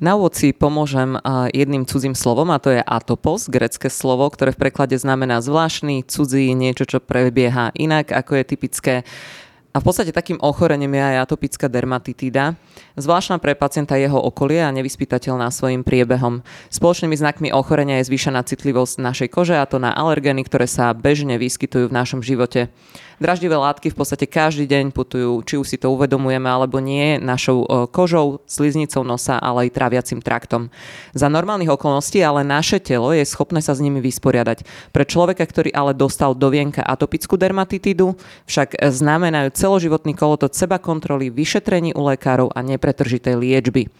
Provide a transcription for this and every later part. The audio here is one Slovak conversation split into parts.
Na úvod si pomôžem jedným cudzím slovom a to je atopos, grecké slovo, ktoré v preklade znamená zvláštny, cudzí, niečo, čo prebieha inak, ako je typické a v podstate takým ochorením je aj atopická dermatitída, zvláštna pre pacienta jeho okolie a nevyspytateľná svojim priebehom. Spoločnými znakmi ochorenia je zvýšená citlivosť našej kože a to na alergény, ktoré sa bežne vyskytujú v našom živote. Draždivé látky v podstate každý deň putujú, či už si to uvedomujeme alebo nie, našou e, kožou, sliznicou nosa, ale aj traviacim traktom. Za normálnych okolností ale naše telo je schopné sa s nimi vysporiadať. Pre človeka, ktorý ale dostal do vienka atopickú dermatitidu, však znamenajú celoživotný kolotot seba kontroly, vyšetrení u lekárov a nepretržitej liečby.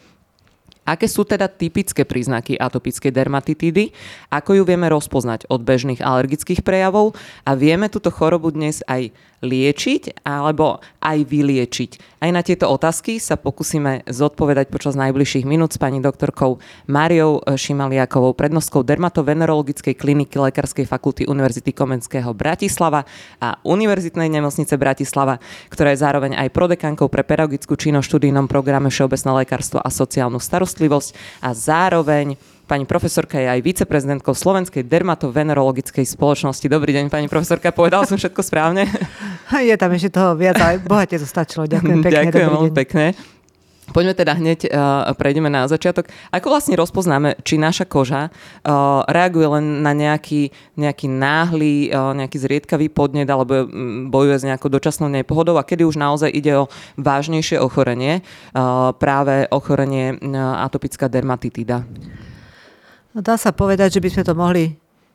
Aké sú teda typické príznaky atopickej dermatitídy? Ako ju vieme rozpoznať od bežných alergických prejavov? A vieme túto chorobu dnes aj liečiť alebo aj vyliečiť? Aj na tieto otázky sa pokúsime zodpovedať počas najbližších minút s pani doktorkou Máriou Šimaliakovou, prednostkou dermatovenerologickej kliniky Lekárskej fakulty Univerzity Komenského Bratislava a Univerzitnej nemocnice Bratislava, ktorá je zároveň aj prodekankou pre pedagogickú činnosť študijnom programe Všeobecné lekárstvo a sociálnu starostlivosť a zároveň Pani profesorka je aj viceprezidentkou Slovenskej dermatovenerologickej spoločnosti. Dobrý deň, pani profesorka, povedal som všetko správne? Je tam ešte toho viac, ale bohate to stačilo. Ďakujem pekne. Ďakujem veľmi pekne. Poďme teda hneď, uh, prejdeme na začiatok. Ako vlastne rozpoznáme, či naša koža uh, reaguje len na nejaký, nejaký náhly, uh, nejaký zriedkavý podnet alebo bojuje s nejakou dočasnou nepohodou a kedy už naozaj ide o vážnejšie ochorenie, uh, práve ochorenie uh, atopická dermatitida? No dá sa povedať, že by sme to mohli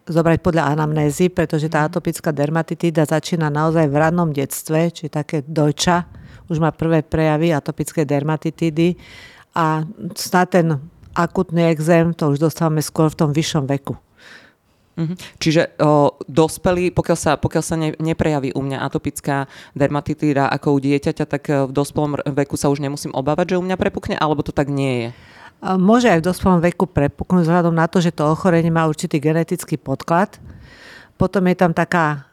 zobrať podľa anamnézy, pretože tá atopická dermatitída začína naozaj v rannom detstve, či také dojča, už má prvé prejavy atopické dermatitídy a snad ten akutný exém to už dostávame skôr v tom vyššom veku. Mhm. Čiže o, dospelí, pokiaľ sa, pokiaľ sa ne, neprejaví u mňa atopická dermatitída ako u dieťaťa, tak v dospelom veku sa už nemusím obávať, že u mňa prepukne, alebo to tak nie je? Môže aj v dospelom veku prepuknúť vzhľadom na to, že to ochorenie má určitý genetický podklad. Potom je tam taká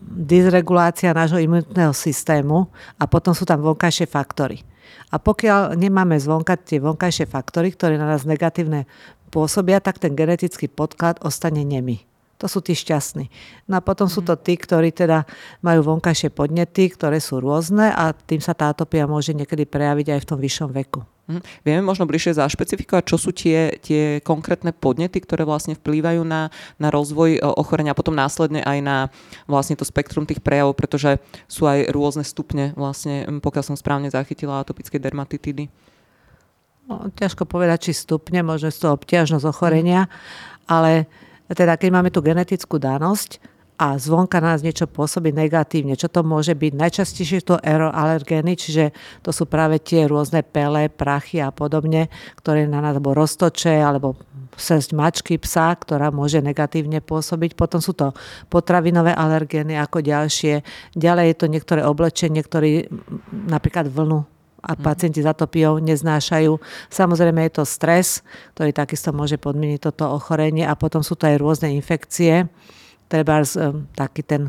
dysregulácia nášho imunitného systému a potom sú tam vonkajšie faktory. A pokiaľ nemáme zvonka tie vonkajšie faktory, ktoré na nás negatívne pôsobia, tak ten genetický podklad ostane nemý. To sú tí šťastní. No a potom sú to tí, ktorí teda majú vonkajšie podnety, ktoré sú rôzne a tým sa tá atopia môže niekedy prejaviť aj v tom vyššom veku. Mhm. Vieme možno bližšie zašpecifikovať, čo sú tie, tie konkrétne podnety, ktoré vlastne vplývajú na, na rozvoj e, ochorenia a potom následne aj na vlastne to spektrum tých prejavov, pretože sú aj rôzne stupne, vlastne, pokiaľ som správne zachytila atopickej dermatitidy. No, ťažko povedať, či stupne, možno z toho obťažnosť ochorenia, ale teda keď máme tú genetickú danosť, a zvonka na nás niečo pôsobí negatívne. Čo to môže byť? Najčastejšie to alerogény, čiže to sú práve tie rôzne pele, prachy a podobne, ktoré na nás alebo roztoče, alebo srst mačky, psa, ktorá môže negatívne pôsobiť. Potom sú to potravinové alergény ako ďalšie. Ďalej je to niektoré oblečenie, ktoré napríklad vlnu a mhm. pacienti za to pijou, neznášajú. Samozrejme je to stres, ktorý takisto môže podmieniť toto ochorenie a potom sú to aj rôzne infekcie, treba taký ten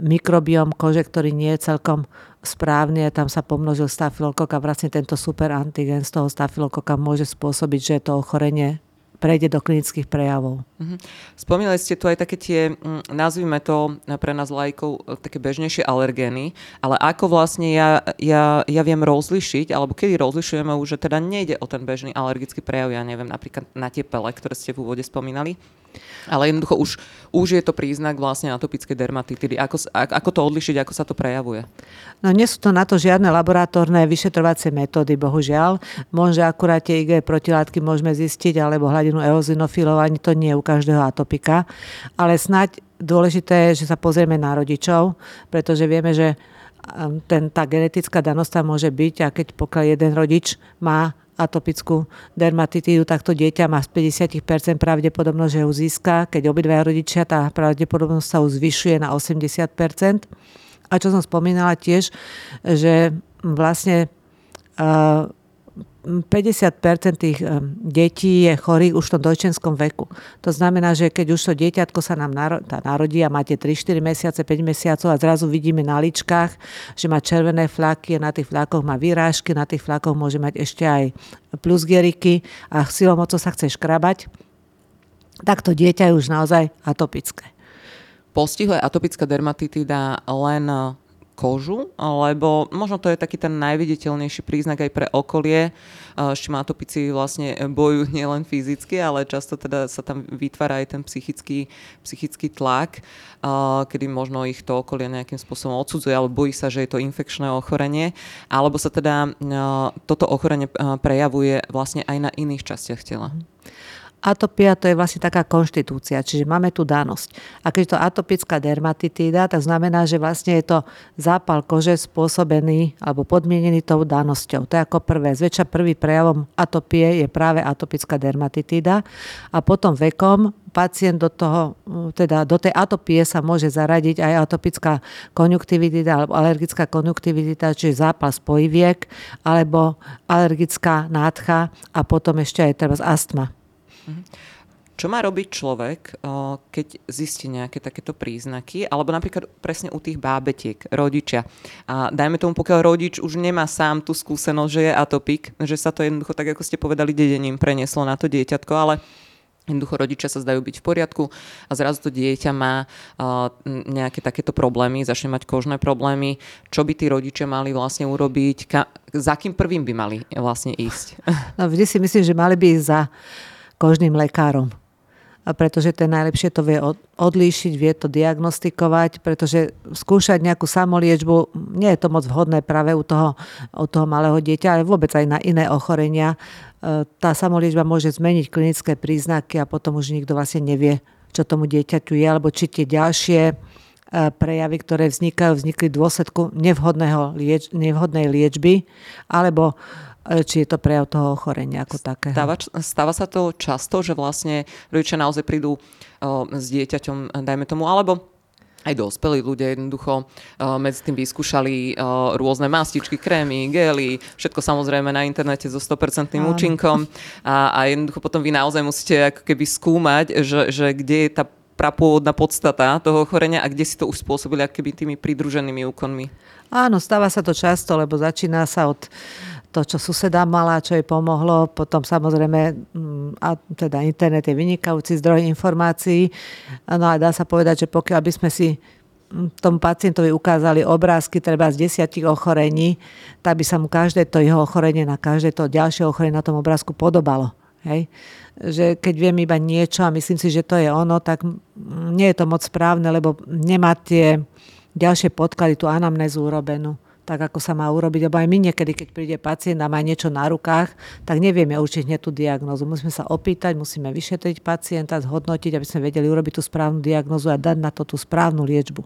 mikrobiom kože, ktorý nie je celkom správny a tam sa pomnožil stafilokok a vlastne tento super antigen z toho stafilokoka môže spôsobiť, že to ochorenie prejde do klinických prejavov. Mm-hmm. Spomínali ste tu aj také tie, mm, nazvime to pre nás lajkov, e, také bežnejšie alergény, ale ako vlastne ja, ja, ja viem rozlišiť, alebo kedy rozlišujeme už, že teda nejde o ten bežný alergický prejav, ja neviem, napríklad na tie pele, ktoré ste v úvode spomínali, ale jednoducho už, už je to príznak vlastne atopickej dermatitidy. Ako, ako to odlišiť, ako sa to prejavuje? No nie sú to na to žiadne laboratórne vyšetrovacie metódy, bohužiaľ. Môže akurát tie IG protilátky môžeme zistiť, alebo hladinu eozinofilov, ani to nie je u každého atopika. Ale snáď dôležité je, že sa pozrieme na rodičov, pretože vieme, že um, ten, tá genetická danosť môže byť a keď pokiaľ jeden rodič má atopickú dermatitídu, tak to dieťa má z 50% pravdepodobnosť, že ju získa. Keď obidvaja rodičia, tá pravdepodobnosť sa zvyšuje na 80%. A čo som spomínala tiež, že vlastne uh, 50% tých detí je chorých už v tom dojčenskom veku. To znamená, že keď už to dieťatko sa nám narodí a máte 3-4 mesiace, 5 mesiacov a zrazu vidíme na ličkách, že má červené flaky na tých flakoch má vyrážky, na tých flakoch môže mať ešte aj plusgeriky a silou mocou sa chce škrabať, tak to dieťa je už naozaj atopické. Postihuje atopická dermatitída len kožu, lebo možno to je taký ten najviditeľnejší príznak aj pre okolie, s čím atopici vlastne bojujú nielen fyzicky, ale často teda sa tam vytvára aj ten psychický, psychický tlak, kedy možno ich to okolie nejakým spôsobom odsudzuje, alebo bojí sa, že je to infekčné ochorenie, alebo sa teda toto ochorenie prejavuje vlastne aj na iných častiach tela. Atopia to je vlastne taká konštitúcia, čiže máme tu danosť. A keď je to atopická dermatitída, tak znamená, že vlastne je to zápal kože spôsobený alebo podmienený tou danosťou. To je ako prvé. Zväčša prvý prejavom atopie je práve atopická dermatitída a potom vekom pacient do toho, teda do tej atopie sa môže zaradiť aj atopická konjunktivitida alebo alergická konjunktivitida, čiže zápal spojiviek alebo alergická nádcha a potom ešte aj treba astma. Mhm. Čo má robiť človek, keď zistí nejaké takéto príznaky, alebo napríklad presne u tých bábetiek, rodičia. A dajme tomu, pokiaľ rodič už nemá sám tú skúsenosť, že je atopik, že sa to jednoducho, tak ako ste povedali, dedením prenieslo na to dieťatko, ale Jednoducho rodičia sa zdajú byť v poriadku a zrazu to dieťa má uh, nejaké takéto problémy, začne mať kožné problémy. Čo by tí rodičia mali vlastne urobiť? Ka- za kým prvým by mali vlastne ísť? No, vždy si myslím, že mali by ísť za kožným lekárom. A pretože ten najlepšie to vie odlíšiť, vie to diagnostikovať, pretože skúšať nejakú samoliečbu, nie je to moc vhodné práve u toho, u toho malého dieťa, ale vôbec aj na iné ochorenia. E, tá samoliečba môže zmeniť klinické príznaky a potom už nikto vlastne nevie, čo tomu dieťaťu je, alebo či tie ďalšie e, prejavy, ktoré vznikajú, vznikli v dôsledku nevhodného lieč, nevhodnej liečby, alebo E, či je to prejav toho ochorenia ako také. Stáva, stáva sa to často, že vlastne rodičia naozaj prídu uh, s dieťaťom, dajme tomu, alebo aj dospelí ľudia jednoducho uh, medzi tým vyskúšali uh, rôzne mastičky, krémy, gely, všetko samozrejme na internete so 100% účinkom a, a jednoducho potom vy naozaj musíte ako keby skúmať, že, že kde je tá prapôvodná podstata toho ochorenia a kde si to už spôsobili keby tými pridruženými úkonmi. Áno, stáva sa to často, lebo začína sa od to, čo suseda mala, čo jej pomohlo. Potom samozrejme, mm, a teda internet je vynikajúci zdroj informácií. No a dá sa povedať, že pokiaľ by sme si mm, tomu pacientovi ukázali obrázky treba z desiatich ochorení, tak by sa mu každé to jeho ochorenie na každé to ďalšie ochorenie na tom obrázku podobalo. Hej? Že keď viem iba niečo a myslím si, že to je ono, tak nie je to moc správne, lebo nemá tie ďalšie podklady, tú anamnézu urobenú tak ako sa má urobiť. Lebo aj my niekedy, keď príde pacient a má niečo na rukách, tak nevieme určiť hneď tú diagnozu. Musíme sa opýtať, musíme vyšetriť pacienta, zhodnotiť, aby sme vedeli urobiť tú správnu diagnozu a dať na to tú správnu liečbu.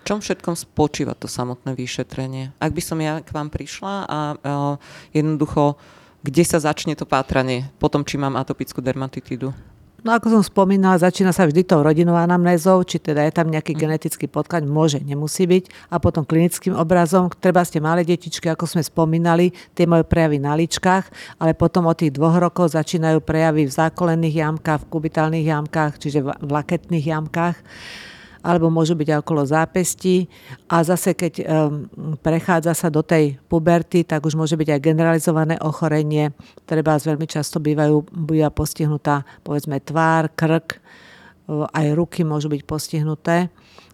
V čom všetkom spočíva to samotné vyšetrenie? Ak by som ja k vám prišla a uh, jednoducho, kde sa začne to pátranie potom, či mám atopickú dermatitídu? No ako som spomínala, začína sa vždy tou rodinou anamnézou, či teda je tam nejaký mm. genetický podklad, môže, nemusí byť. A potom klinickým obrazom, treba ste malé detičky, ako sme spomínali, tie majú prejavy na ličkách, ale potom od tých dvoch rokov začínajú prejavy v zákolených jamkách, v kubitálnych jamkách, čiže v laketných jamkách alebo môžu byť okolo zápestí. A zase, keď prechádza sa do tej puberty, tak už môže byť aj generalizované ochorenie. Treba veľmi často bývajú, býva postihnutá povedzme tvár, krk, aj ruky môžu byť postihnuté.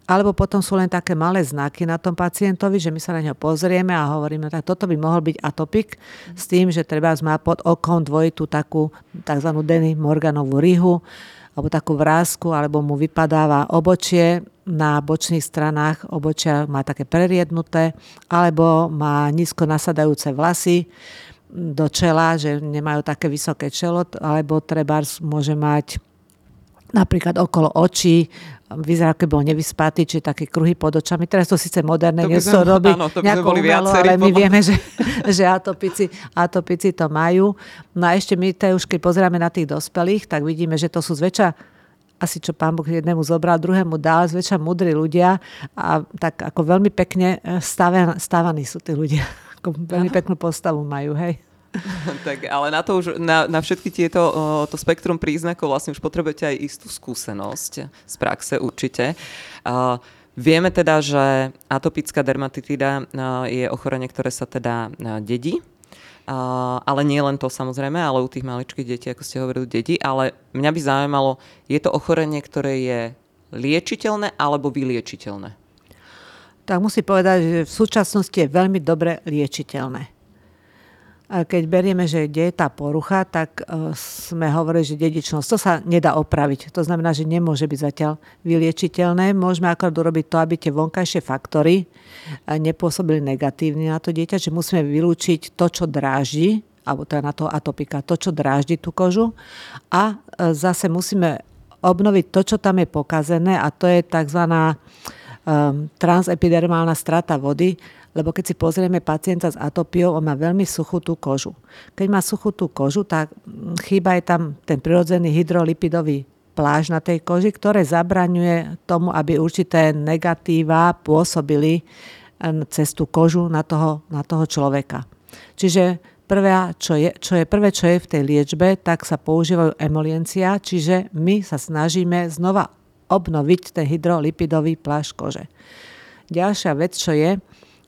Alebo potom sú len také malé znaky na tom pacientovi, že my sa na neho pozrieme a hovoríme, tak toto by mohol byť atopik s tým, že treba má pod okom dvojitú takú tzv. Denny Morganovú rihu, alebo takú vrázku, alebo mu vypadáva obočie. Na bočných stranách, obočia má také preriednuté, alebo má nízko nasadajúce vlasy do čela, že nemajú také vysoké čelo, alebo treba môže mať napríklad okolo očí, vyzerá, ako bol nevyspatý, či také kruhy pod očami. Teraz to síce moderné nie sú robiť nejako umelo, ale my vieme, že, že atopici, atopici to majú. No a ešte my to už keď pozeráme na tých dospelých, tak vidíme, že to sú zväčša asi čo pán Boh jednému zobral, druhému dal, zväčša mudrí ľudia a tak ako veľmi pekne stávaní sú tí ľudia. Ako veľmi peknú postavu majú, hej. tak, ale na to už, na, na všetky tieto, to spektrum príznakov vlastne už potrebujete aj istú skúsenosť z praxe určite. Uh, vieme teda, že atopická dermatitida je ochorenie, ktoré sa teda dedí, Uh, ale nie len to samozrejme, ale u tých maličkých detí, ako ste hovorili, deti. Ale mňa by zaujímalo, je to ochorenie, ktoré je liečiteľné alebo vyliečiteľné? Tak musí povedať, že v súčasnosti je veľmi dobre liečiteľné. Keď berieme, že kde je tá porucha, tak e, sme hovorili, že dedičnosť, to sa nedá opraviť. To znamená, že nemôže byť zatiaľ vyliečiteľné. Môžeme akorát urobiť to, aby tie vonkajšie faktory e, nepôsobili negatívne na to dieťa, že musíme vylúčiť to, čo dráždi, alebo je na to atopika, to, čo dráždi tú kožu. A e, zase musíme obnoviť to, čo tam je pokazené a to je tzv. Transepidermálna strata vody, lebo keď si pozrieme pacienta s atopiou, on má veľmi suchú tú kožu. Keď má suchú tú kožu, tak mm, chýba je tam ten prirodzený hydrolipidový pláž na tej koži, ktoré zabraňuje tomu, aby určité negatíva pôsobili cez tú kožu na toho, na toho človeka. Čiže Prvé, čo je, čo je, prvé, čo je v tej liečbe, tak sa používajú emoliencia, čiže my sa snažíme znova obnoviť ten hydrolipidový plášť kože. Ďalšia vec, čo je,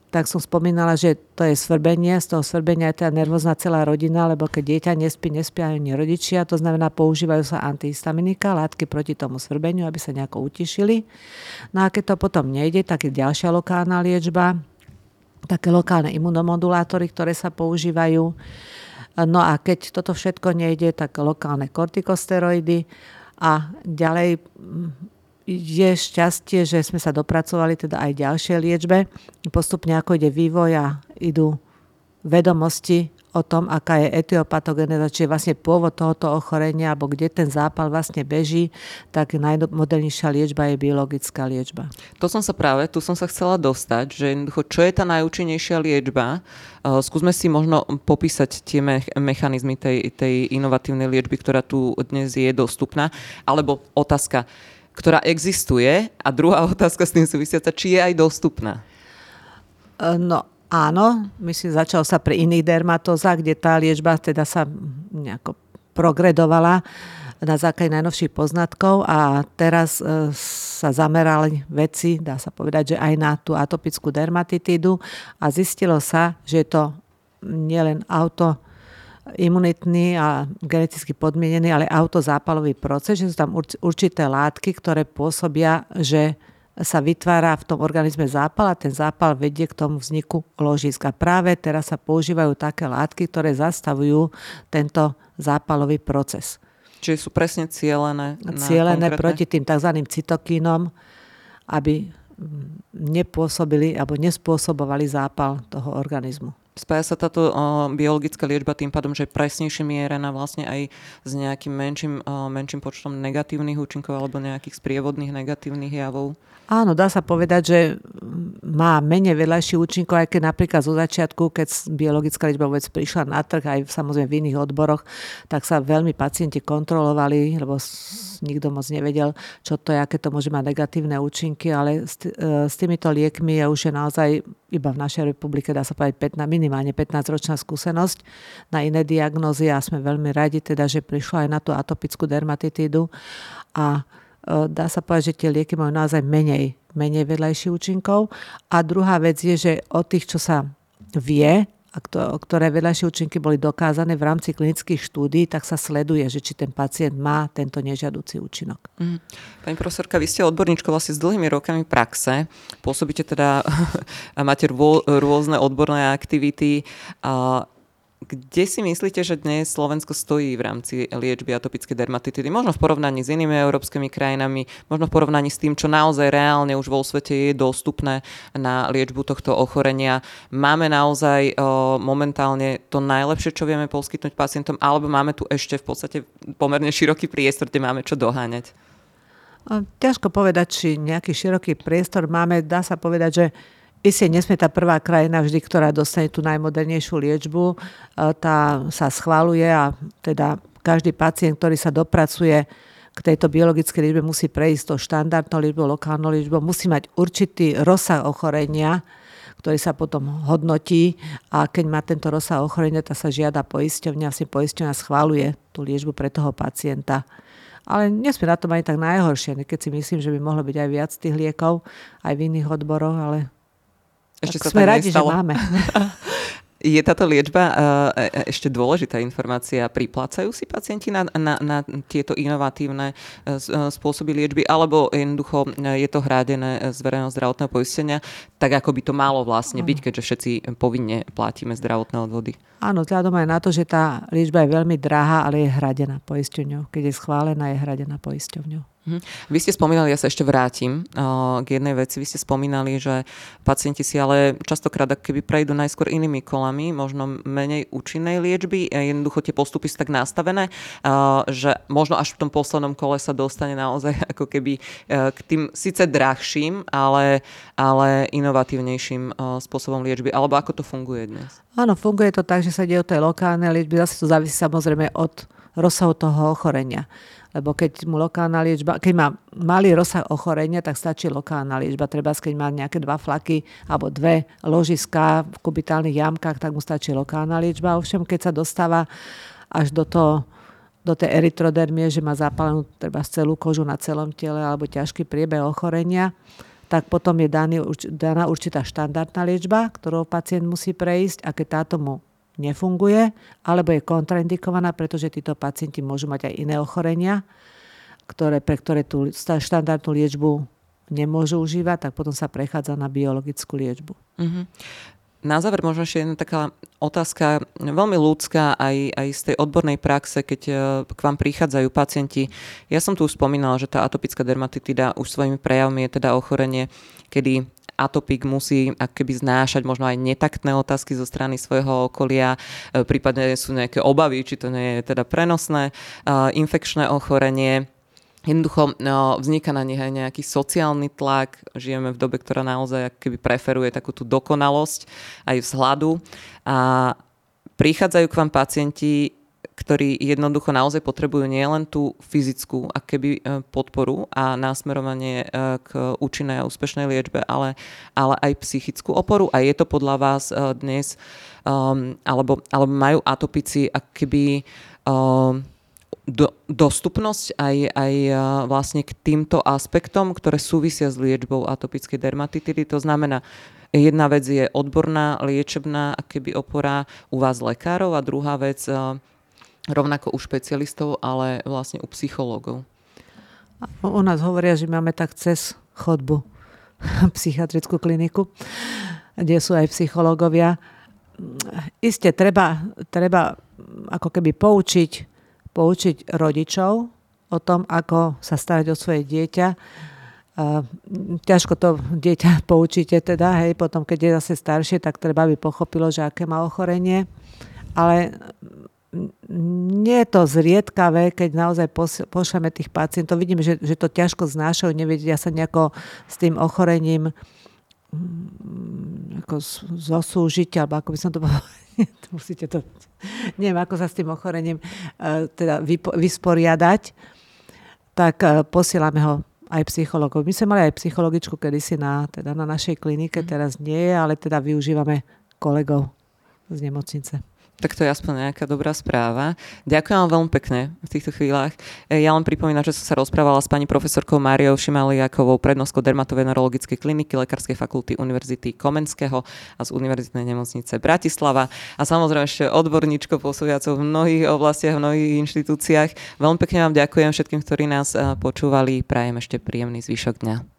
tak som spomínala, že to je svrbenie, z toho svrbenia je teda nervózna celá rodina, lebo keď dieťa nespí, nespia ani rodičia, to znamená používajú sa antihistaminika, látky proti tomu svrbeniu, aby sa nejako utišili. No a keď to potom nejde, tak je ďalšia lokálna liečba, také lokálne imunomodulátory, ktoré sa používajú. No a keď toto všetko nejde, tak lokálne kortikosteroidy a ďalej je šťastie, že sme sa dopracovali teda aj ďalšie liečbe. Postupne ako ide vývoj a idú vedomosti o tom, aká je etiopatogeneza, čiže vlastne pôvod tohoto ochorenia, alebo kde ten zápal vlastne beží, tak najmodernejšia liečba je biologická liečba. To som sa práve, tu som sa chcela dostať, že čo je tá najúčinnejšia liečba? Uh, skúsme si možno popísať tie me- mechanizmy tej, tej inovatívnej liečby, ktorá tu dnes je dostupná, alebo otázka, ktorá existuje. A druhá otázka s tým súvisiaca, či je aj dostupná. No, Áno, myslím, začal sa pri iných dermatózach, kde tá liečba teda sa nejako progredovala na základe najnovších poznatkov. A teraz e, sa zamerali veci, dá sa povedať, že aj na tú atopickú dermatitídu. A zistilo sa, že je to nielen auto imunitný a geneticky podmienený, ale autozápalový proces, že sú tam určité látky, ktoré pôsobia, že sa vytvára v tom organizme zápal a ten zápal vedie k tomu vzniku ložisk. A práve teraz sa používajú také látky, ktoré zastavujú tento zápalový proces. Čiže sú presne cielené? Cielené proti tým tzv. cytokínom, aby nepôsobili alebo nespôsobovali zápal toho organizmu. Spája sa táto biologická liečba tým pádom, že presnejšie mierená vlastne aj s nejakým menším, menším počtom negatívnych účinkov alebo nejakých sprievodných negatívnych javov? Áno, dá sa povedať, že má menej vedľajší účinkov, aj keď napríklad zo začiatku, keď biologická liečba vôbec prišla na trh, aj samozrejme v iných odboroch, tak sa veľmi pacienti kontrolovali, lebo nikto moc nevedel, čo to je, aké to môže mať negatívne účinky, ale s, e, s týmito liekmi je už je naozaj iba v našej republike, dá sa povedať, 15, minimálne 15-ročná skúsenosť na iné diagnózy a sme veľmi radi teda, že prišla aj na tú atopickú dermatitídu a E, dá sa povedať, že tie lieky majú naozaj menej, menej vedľajších účinkov. A druhá vec je, že od tých, čo sa vie, a ktoré vedľajšie účinky boli dokázané v rámci klinických štúdí, tak sa sleduje, že či ten pacient má tento nežiaducí účinok. Mm. Pani profesorka, vy ste odborníčkou vlastne s dlhými rokami praxe. Pôsobíte teda a máte rôzne odborné aktivity. Kde si myslíte, že dnes Slovensko stojí v rámci liečby atopickej dermatitidy? Možno v porovnaní s inými európskymi krajinami, možno v porovnaní s tým, čo naozaj reálne už vo svete je dostupné na liečbu tohto ochorenia. Máme naozaj momentálne to najlepšie, čo vieme poskytnúť pacientom, alebo máme tu ešte v podstate pomerne široký priestor, kde máme čo doháňať? Ťažko povedať, či nejaký široký priestor máme. Dá sa povedať, že Isté, nesme tá prvá krajina vždy, ktorá dostane tú najmodernejšiu liečbu. E, tá sa schváluje a teda každý pacient, ktorý sa dopracuje k tejto biologickej liečbe, musí prejsť to štandardnou liečbou, lokálnou liečbou, musí mať určitý rozsah ochorenia, ktorý sa potom hodnotí a keď má tento rozsah ochorenia, tak sa žiada poisťovňa, si poisťovňa schváluje tú liečbu pre toho pacienta. Ale nesmie na tom ani tak najhoršie, keď si myslím, že by mohlo byť aj viac tých liekov, aj v iných odboroch, ale ešte tak sa sme radi, nestalo. že máme. Je táto liečba uh, ešte dôležitá informácia? Priplácajú si pacienti na, na, na tieto inovatívne spôsoby liečby, alebo jednoducho je to hrádené z verejného zdravotného poistenia, tak ako by to malo vlastne byť, keďže všetci povinne platíme zdravotné odvody? Áno, vzhľadom aj na to, že tá liečba je veľmi drahá, ale je hradená poisťovňou. Keď je schválená, je hradená poisťovňou. Mhm. Vy ste spomínali, ja sa ešte vrátim uh, k jednej veci, vy ste spomínali, že pacienti si ale častokrát keby prejdú najskôr inými kolami, možno menej účinnej liečby, jednoducho tie postupy sú tak nastavené, uh, že možno až v tom poslednom kole sa dostane naozaj ako keby k tým síce drahším, ale, ale inovatívnejším spôsobom liečby. Alebo ako to funguje dnes? Áno, funguje to tak, že sa deje o tej lokálnej liečby. Zase to závisí samozrejme od rozsahu toho ochorenia lebo keď mu lokálna liečba, keď má malý rozsah ochorenia, tak stačí lokálna liečba. Treba, keď má nejaké dva flaky alebo dve ložiská v kubitálnych jamkách, tak mu stačí lokálna liečba. Ovšem, keď sa dostáva až do toho do tej erytrodermie, že má zapálenú treba celú kožu na celom tele alebo ťažký priebeh ochorenia, tak potom je daný, daná určitá štandardná liečba, ktorou pacient musí prejsť a keď táto mu nefunguje, alebo je kontraindikovaná, pretože títo pacienti môžu mať aj iné ochorenia, ktoré, pre ktoré tú štandardnú liečbu nemôžu užívať, tak potom sa prechádza na biologickú liečbu. Mm-hmm. Na záver možno ešte jedna taká otázka, veľmi ľudská aj, aj z tej odbornej praxe, keď e, k vám prichádzajú pacienti. Ja som tu spomínala, že tá atopická dermatitida už svojimi prejavmi je teda ochorenie, kedy atopik musí keby znášať možno aj netaktné otázky zo strany svojho okolia, e, prípadne sú nejaké obavy, či to nie je teda prenosné, e, infekčné ochorenie. Jednoducho no, vzniká na nich aj nejaký sociálny tlak. Žijeme v dobe, ktorá naozaj keby preferuje takú tú dokonalosť aj vzhľadu. A prichádzajú k vám pacienti ktorí jednoducho naozaj potrebujú nielen tú fyzickú a keby e, podporu a násmerovanie e, k účinnej a úspešnej liečbe, ale, ale aj psychickú oporu. A je to podľa vás e, dnes, um, alebo, alebo majú atopici keby um, do, dostupnosť aj, aj vlastne k týmto aspektom, ktoré súvisia s liečbou atopickej dermatitidy. To znamená, jedna vec je odborná, liečebná, keby opora u vás lekárov a druhá vec rovnako u špecialistov, ale vlastne u psychológov. U nás hovoria, že máme tak cez chodbu psychiatrickú kliniku, kde sú aj psychológovia. Isté, treba, treba ako keby poučiť, poučiť rodičov o tom, ako sa starať o svoje dieťa. ťažko to dieťa poučíte teda, hej, potom keď je zase staršie, tak treba by pochopilo, že aké má ochorenie. Ale nie je to zriedkavé, keď naozaj pošleme tých pacientov. Vidíme, že, že to ťažko znášajú, nevedia sa nejako s tým ochorením mm, ako zosúžiť, alebo ako by som to povedala, musíte to, neviem, ako sa s tým ochorením e, teda vysporiadať, tak e, posielame ho aj psychologov. My sme mali aj psychologičku kedysi na, teda na našej klinike, mhm. teraz nie, ale teda využívame kolegov z nemocnice. Tak to je aspoň nejaká dobrá správa. Ďakujem vám veľmi pekne v týchto chvíľach. E, ja len pripomínam, že som sa rozprávala s pani profesorkou Máriou Šimaliakovou, prednoskou dermatovenerologickej kliniky Lekárskej fakulty Univerzity Komenského a z Univerzitnej nemocnice Bratislava a samozrejme ešte odborníčko pôsobiacou v mnohých oblastiach, v mnohých inštitúciách. Veľmi pekne vám ďakujem všetkým, ktorí nás e, počúvali. Prajem ešte príjemný zvyšok dňa.